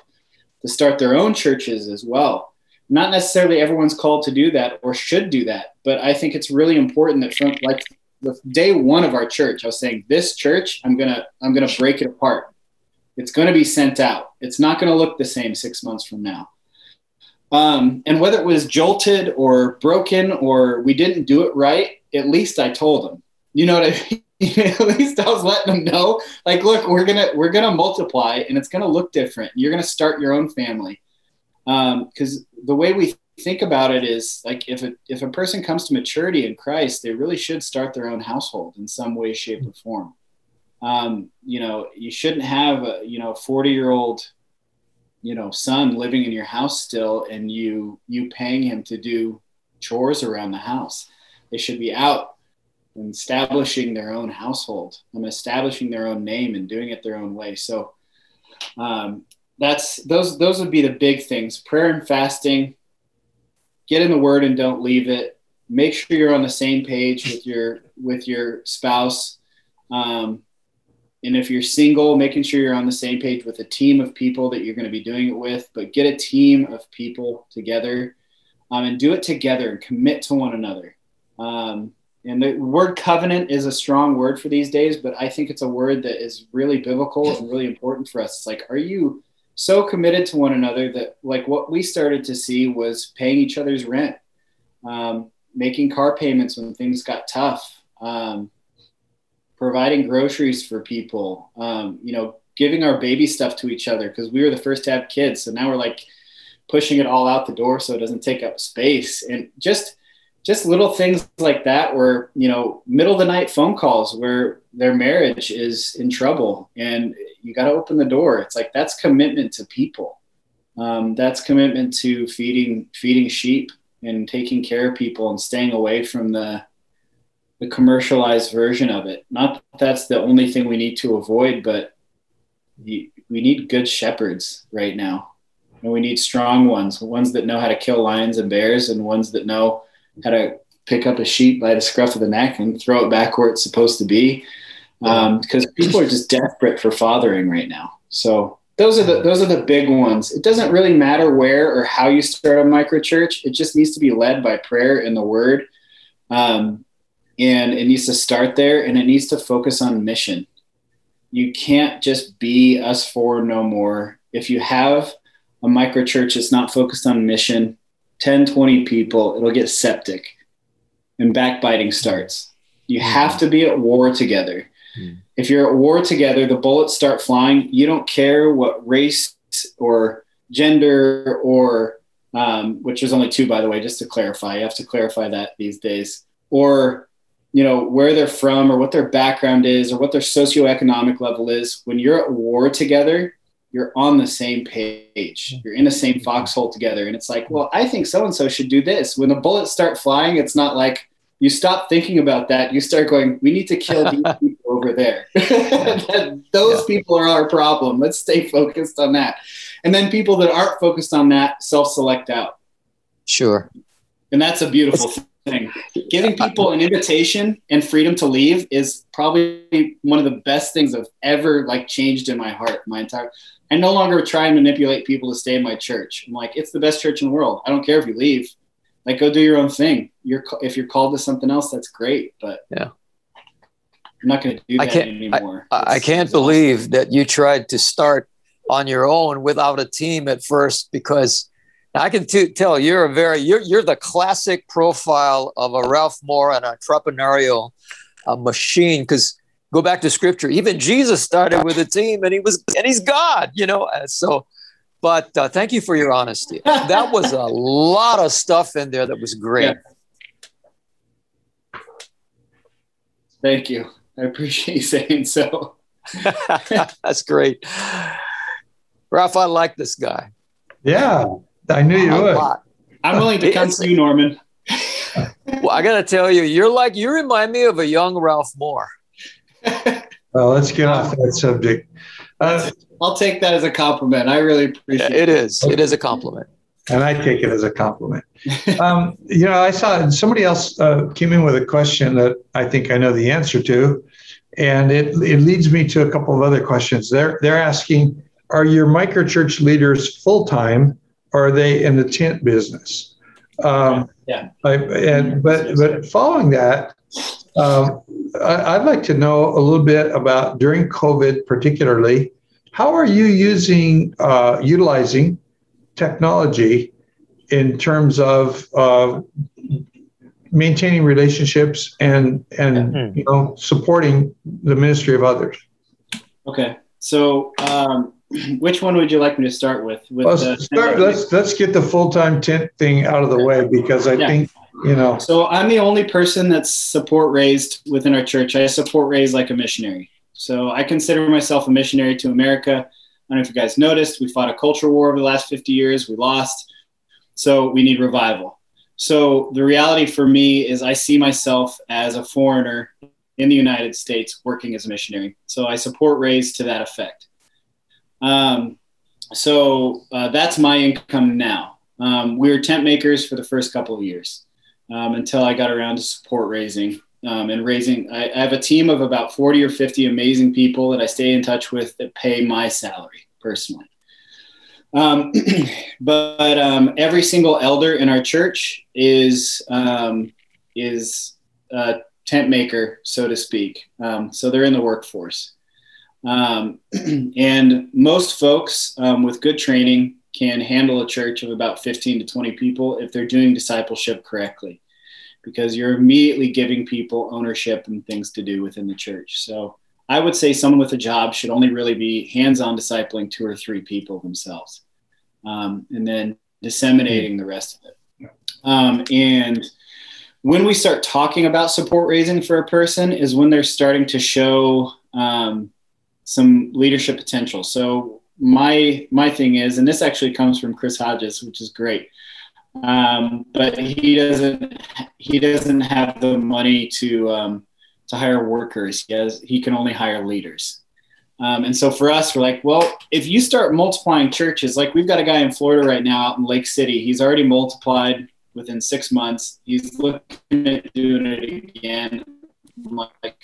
to start their own churches as well? Not necessarily everyone's called to do that or should do that, but I think it's really important that from like the day one of our church, I was saying, this church, I'm gonna I'm gonna break it apart. It's gonna be sent out. It's not gonna look the same six months from now um, and whether it was jolted or broken or we didn't do it right, at least I told them. You know what I mean? at least I was letting them know, like, look, we're gonna we're gonna multiply, and it's gonna look different. You're gonna start your own family, because um, the way we think about it is like if a if a person comes to maturity in Christ, they really should start their own household in some way, shape, or form. Um, you know, you shouldn't have a you know 40 year old you know son living in your house still and you you paying him to do chores around the house they should be out and establishing their own household and establishing their own name and doing it their own way. So um, that's those those would be the big things. Prayer and fasting. Get in the word and don't leave it. Make sure you're on the same page with your with your spouse. Um, and if you're single, making sure you're on the same page with a team of people that you're going to be doing it with, but get a team of people together um, and do it together and commit to one another. Um, and the word covenant is a strong word for these days, but I think it's a word that is really biblical and really important for us. It's like, are you so committed to one another that, like, what we started to see was paying each other's rent, um, making car payments when things got tough, um, providing groceries for people, um, you know, giving our baby stuff to each other because we were the first to have kids. So now we're like pushing it all out the door so it doesn't take up space. And just, just little things like that where you know middle of the night phone calls where their marriage is in trouble and you got to open the door. It's like that's commitment to people. Um, that's commitment to feeding feeding sheep and taking care of people and staying away from the the commercialized version of it. Not that that's the only thing we need to avoid but we need good shepherds right now. And we need strong ones ones that know how to kill lions and bears and ones that know how to pick up a sheep by the scruff of the neck and throw it back where it's supposed to be. Because um, people are just desperate for fathering right now. So those are the those are the big ones. It doesn't really matter where or how you start a micro church it just needs to be led by prayer and the word. Um, and it needs to start there and it needs to focus on mission. You can't just be us for no more. If you have a micro church that's not focused on mission 10, 20 people, it'll get septic and backbiting starts. You mm-hmm. have to be at war together. Mm. If you're at war together, the bullets start flying. You don't care what race or gender or, um, which is only two, by the way, just to clarify. You have to clarify that these days. Or, you know, where they're from or what their background is or what their socioeconomic level is. When you're at war together, you're on the same page. You're in the same foxhole together. And it's like, well, I think so and so should do this. When the bullets start flying, it's not like you stop thinking about that. You start going, we need to kill these people over there. Those yeah. people are our problem. Let's stay focused on that. And then people that aren't focused on that self select out. Sure. And that's a beautiful thing. Giving people an invitation and freedom to leave is probably one of the best things I've ever like changed in my heart. My entire I no longer try and manipulate people to stay in my church. I'm like, it's the best church in the world. I don't care if you leave. Like, go do your own thing. You're if you're called to something else, that's great. But yeah, I'm not going to do that I can't, anymore. I, I can't believe that you tried to start on your own without a team at first because I can t- tell you're a very you're you're the classic profile of a Ralph Moore, and an entrepreneurial uh, machine. Because go back to scripture. Even jesus started with a team and he was and he's god you know? So but uh, thank you for your honesty. That was a lot of stuff in there that was great. Yeah. thank you. I appreciate you saying so. That's great. Ralph i like this guy. Yeah i knew you would. i'm willing to come to you norman. Well i gotta tell you you're like you remind me of a young ralph moore well, let's get off that subject. Uh, I'll take that as a compliment. I really appreciate it. It is. It is a compliment. And I take it as a compliment. um, you know, I saw somebody else uh, came in with a question that I think I know the answer to, and it it leads me to a couple of other questions. They're they're asking, are your microchurch leaders full time, or are they in the tent business? Um, yeah. I, and but but following that, um, I, would like to know a little bit about during COVID, particularly, how are you using uh, utilizing technology in terms of uh, maintaining relationships and and mm-hmm. you know supporting the ministry of others? Okay, so um, which one would you like me to start with? with let's, start, let's let's get the full time tent thing out of the way because I yeah. think you know. So I'm the only person that's support raised within our church. I support raised like a missionary. So I consider myself a missionary to America. I don't know if you guys noticed, we fought a culture war over the last 50 years. We lost. So we need revival. So the reality for me is I see myself as a foreigner in the United States working as a missionary. So I support raised to that effect. Um, so uh, that's my income now. Um, we were tent makers for the first couple of years um, until I got around to support raising. um, and raising. I, I, have a team of about 40 or 50 amazing people that I stay in touch with that pay my salary personally. Um, but um, every single elder in our church is um, is a tent maker, so to speak. Um, so they're in the workforce. And most folks with good training can handle a church of about 15 to 20 people if they're doing discipleship correctly, because you're immediately giving people ownership and things to do within the church. So I would say someone with a job should only really be hands on discipling two or three people themselves um, and then disseminating the rest of it. Um, and when we start talking about support raising for a person is when they're starting to show um, some leadership potential. So my my thing is, and this actually comes from Chris Hodges, which is great. Um, but he doesn't he doesn't have the money to um, to hire workers. He has he can only hire leaders. Um, and so for us, we're like, well, if you start multiplying churches, like we've got a guy in Florida right now out in Lake City, he's already multiplied within six months. He's looking at doing it again. I'm like,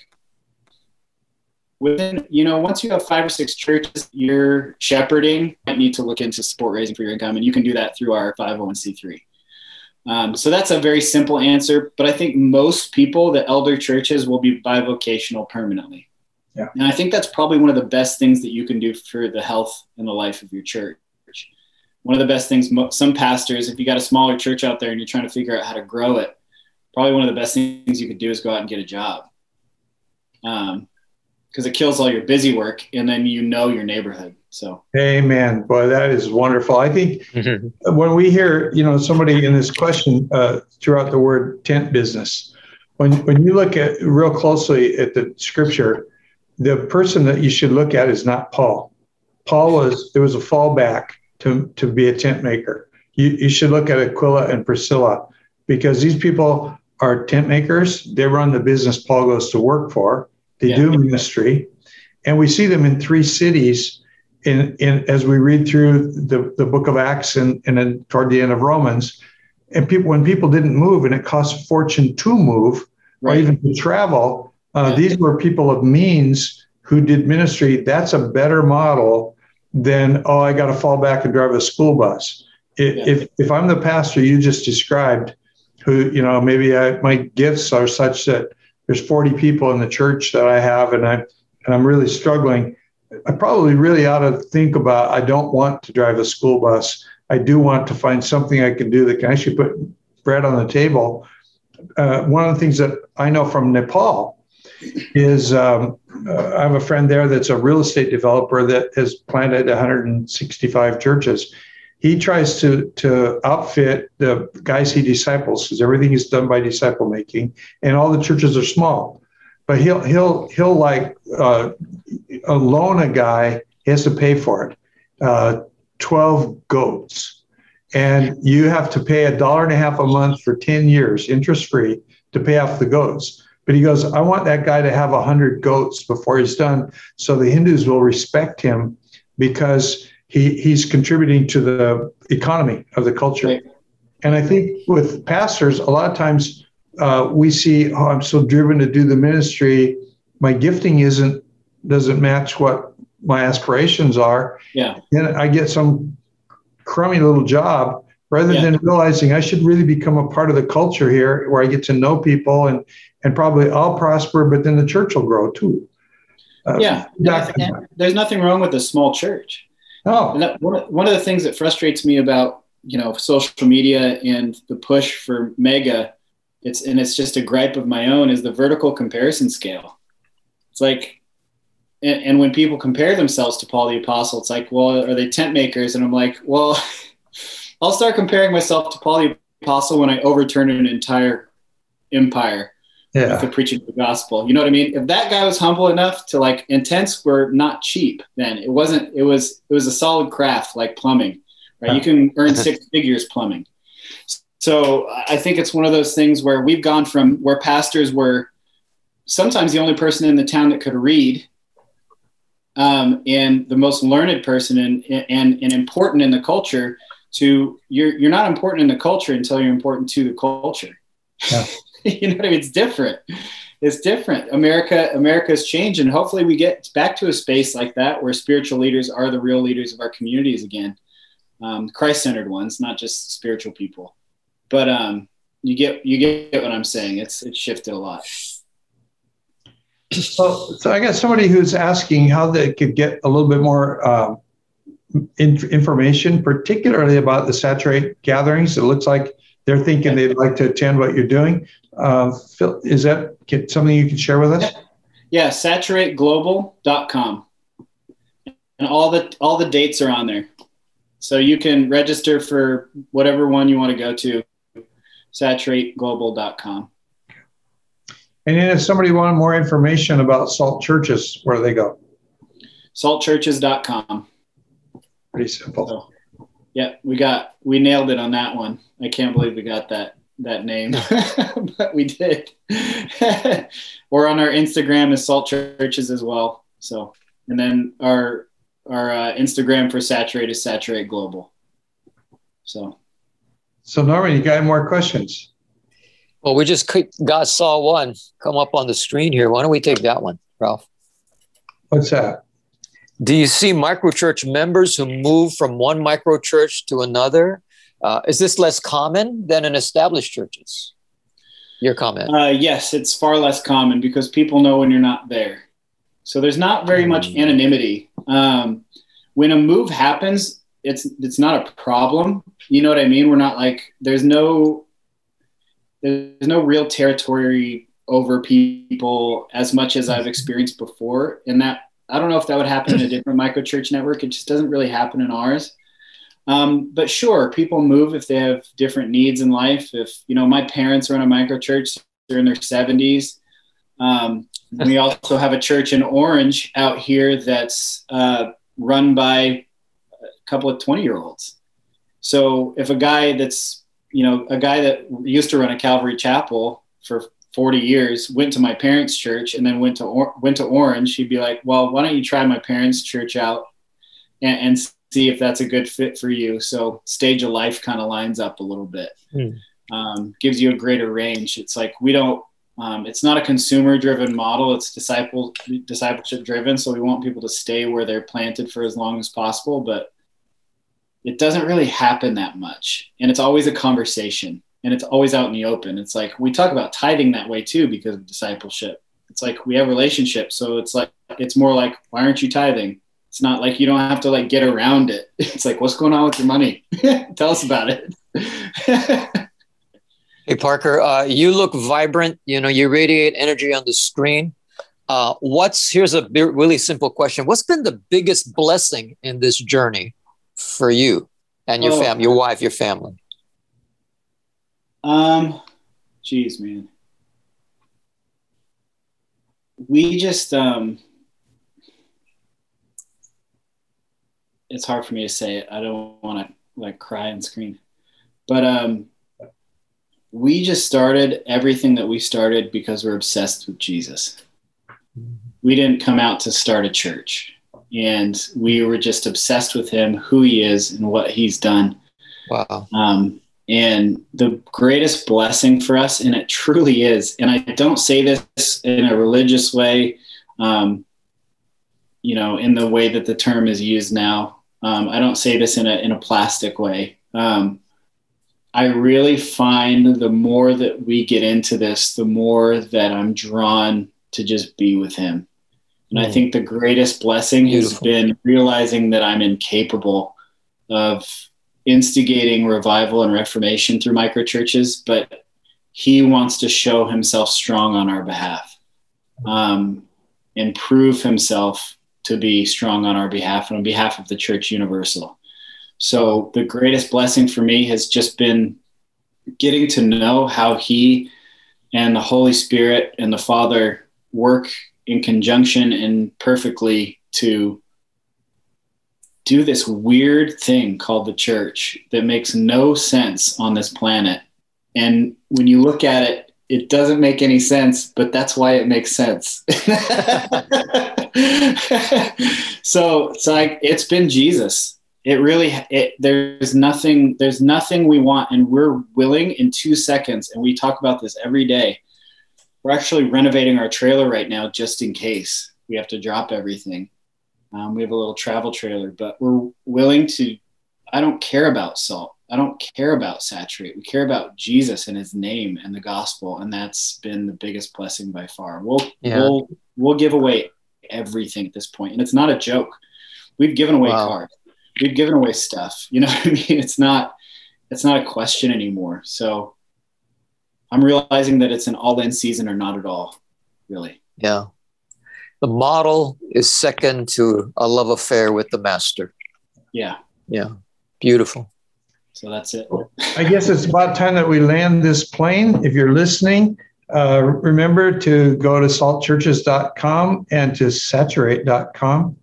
within you know once you have five or six churches you're shepherding you need to look into support raising for your income and you can do that through our 501c3 um, so that's a very simple answer but i think most people the elder churches will be bivocational permanently. Yeah. and i think that's probably one of the best things that you can do for the health and the life of your church. One of the best things some pastors if you got a smaller church out there and you're trying to figure out how to grow it probably one of the best things you could do is go out and get a job. Um, because it kills all your busy work and then you know your neighborhood. So, amen. Boy, that is wonderful. I think mm-hmm. when we hear, you know, somebody in this question uh, throughout the word tent business, when, when you look at real closely at the scripture, the person that you should look at is not Paul. Paul was, there was a fallback to, to be a tent maker. You, you should look at Aquila and Priscilla because these people are tent makers. They run the business Paul goes to work for they yeah. do ministry, and we see them in three cities. In, in as we read through the, the book of Acts and, and then toward the end of Romans, and people when people didn't move and it cost a fortune to move right. or even to travel, uh, yeah. these were people of means who did ministry. That's a better model than oh I got to fall back and drive a school bus. If, yeah. if if I'm the pastor you just described, who you know maybe I, my gifts are such that there's 40 people in the church that I have, and I and I'm really struggling. I probably really ought to think about. I don't want to drive a school bus. I do want to find something I can do that can actually put bread on the table. Uh, one of the things that I know from Nepal is um, uh, I have a friend there that's a real estate developer that has planted 165 churches he tries to to outfit the guys he disciples because everything is done by disciple making, and all the churches are small. But he'll he'll he'll like uh, loan a guy. He has to pay for it. Uh, Twelve goats, and you have to pay a dollar and a half a month for ten years, interest free, to pay off the goats. But he goes, I want that guy to have a hundred goats before he's done, so the Hindus will respect him because he he's contributing to the economy of the culture. Right. And I think with pastors, a lot of times uh, we see, oh, I'm so driven to do the ministry. My gifting isn't doesn't match what my aspirations are. Yeah. And I get some crummy little job rather yeah. than realizing I should really become a part of the culture here where I get to know people and and probably I'll prosper, but then the church will grow too. Uh, yeah, there's nothing wrong with a small church. Oh, and that, one, of, the things that frustrates me about you know social media and the push for mega, it's and it's just a gripe of my own is the vertical comparison scale. It's like, and, and when people compare themselves to Paul the Apostle, it's like, well, are they tent makers? And I'm like, well, I'll start comparing myself to Paul the Apostle when I overturn an entire empire yeah. with the preaching of the gospel. You know what I mean? If that guy was humble enough to like intents were not cheap then. It wasn't it was it was a solid craft like plumbing. Right? You can earn six figures plumbing. So I think it's one of those things where we've gone from where pastors were sometimes the only person in the town that could read um, and the most learned person and, and, and important in the culture to you're, you're not important in the culture until you're important to the culture. Yeah. you know what I mean? It's different. it's different. America, America's changed, and hopefully we get back to a space like that where spiritual leaders are the real leaders of our communities again, um, Christ-centered ones, not just spiritual people. But um, you get you get what I'm saying. It's it's shifted a lot. So, so I got somebody who's asking how they could get a little bit more in, information, particularly about the Saturate gatherings. It looks like they're thinking they'd like to attend what you're doing. Uh, Phil, is that something you can share with us? Yeah, saturateglobal.com. And all the all the dates are on there. So you can register for whatever one you want to go to, saturateglobal.com. And then if somebody wanted more information about Salt Churches, where do they go? Saltchurches.com. Pretty simple. So, yeah, we got we nailed it on that one. I can't believe we got that that name, but we did. We're on our Instagram as Salt Churches as well. So, and then our our uh, Instagram for Saturate is Saturate Global. So, so Norman, you got more questions? Well, we just got saw one come up on the screen here. Why don't we take that one, Ralph? What's that? Do you see microchurch members who move from one microchurch to another? Uh, is this less common than in established churches? Your comment? Uh, yes, it's far less common because people know when you're not there. So there's not very much mm. anonymity. Um, when a move happens, it's it's not a problem. You know what I mean? We're not like there's no there's no real territory over people as much as I've experienced before. And that I don't know if that would happen in a different micro church network. It just doesn't really happen in ours. Um, but sure, people move if they have different needs in life. If you know, my parents are in a microchurch; they're in their seventies. Um, we also have a church in Orange out here that's uh, run by a couple of twenty-year-olds. So if a guy that's you know, a guy that used to run a Calvary Chapel for 40 years went to my parents' church and then went to or- went to Orange, he'd be like, "Well, why don't you try my parents' church out and, and see if that's a good fit for you?" So stage of life kind of lines up a little bit, mm. um, gives you a greater range. It's like we don't. Um, it's not a consumer-driven model; it's disciple discipleship-driven. So we want people to stay where they're planted for as long as possible, but it doesn't really happen that much. And it's always a conversation and it's always out in the open. It's like we talk about tithing that way too because of discipleship. It's like we have relationships. So it's like, it's more like, why aren't you tithing? It's not like you don't have to like get around it. It's like, what's going on with your money? Tell us about it. hey, Parker, uh, you look vibrant. You know, you radiate energy on the screen. Uh, what's here's a really simple question What's been the biggest blessing in this journey? for you and your oh. family, your wife, your family? Um, geez, man. We just um, it's hard for me to say it. I don't want to like cry and scream, but um, we just started everything that we started because we're obsessed with Jesus. We didn't come out to start a church and we were just obsessed with him, who he is, and what he's done. Wow. Um, and the greatest blessing for us, and it truly is, and I don't say this in a religious way, um, you know, in the way that the term is used now. Um, I don't say this in a in a plastic way. Um, I really find the more that we get into this, the more that I'm drawn to just be with him. And I hmm. think the greatest blessing Beautiful. has been realizing that I'm incapable of instigating revival and reformation through microchurches, but he wants to show himself strong on our behalf um, and prove himself to be strong on our behalf and on behalf of the church universal. So the greatest blessing for me has just been getting to know how he and the Holy Spirit and the Father work in conjunction and perfectly to do this weird thing called the church that makes no sense on this planet. And when you look at it, it doesn't make any sense, but that's why it makes sense. so it's like it's been Jesus. It really it, there's nothing there's nothing we want and we're willing in 2 seconds and we talk about this every day we're actually renovating our trailer right now just in case we have to drop everything. Um, we have a little travel trailer, but we're willing to. I don't care about salt. I don't care about saturate. We care about Jesus and His name and the gospel, and that's been the biggest blessing by far. We'll yeah. we'll we'll give away everything at this point, and it's not a joke. We've given away wow. cars. We've given away stuff. You know what I mean? It's not it's not a question anymore. So I'm realizing that it's an all-in season or not at all, really. Yeah. The model is second to a love affair with the master. Yeah. Yeah. Beautiful. So that's it. I guess it's about time that we land this plane. If you're listening, uh, remember to go to saltchurches.com and to saturate.com.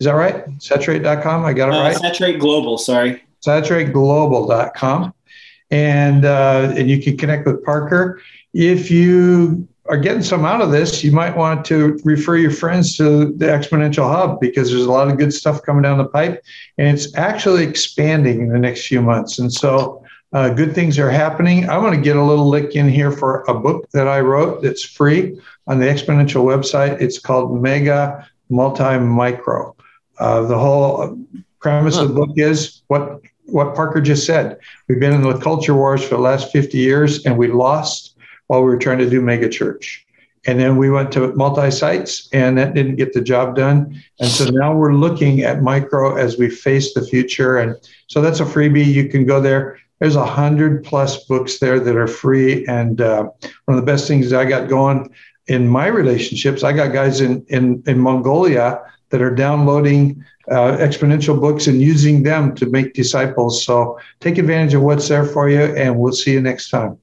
Is that right? Saturate.com? I got it uh, right? Saturate Global, sorry. Saturateglobal.com. And, uh, and you can connect with Parker. If you are getting some out of this, you might want to refer your friends to the Exponential Hub because there's a lot of good stuff coming down the pipe, and it's actually expanding in the next few months. And so, uh, good things are happening. I want to get a little lick in here for a book that I wrote that's free on the Exponential website. It's called Mega Multi Micro. Uh, the whole premise huh. of the book is what what Parker just said. We've been in the culture wars for the last 50 years, and we lost while we were trying to do mega church. And then we went to multi sites, and that didn't get the job done. And so now we're looking at micro as we face the future. And so that's a freebie. You can go there. There's a hundred plus books there that are free. And uh, one of the best things I got going in my relationships, I got guys in in, in Mongolia that are downloading uh, exponential books and using them to make disciples. So take advantage of what's there for you, and we'll see you next time.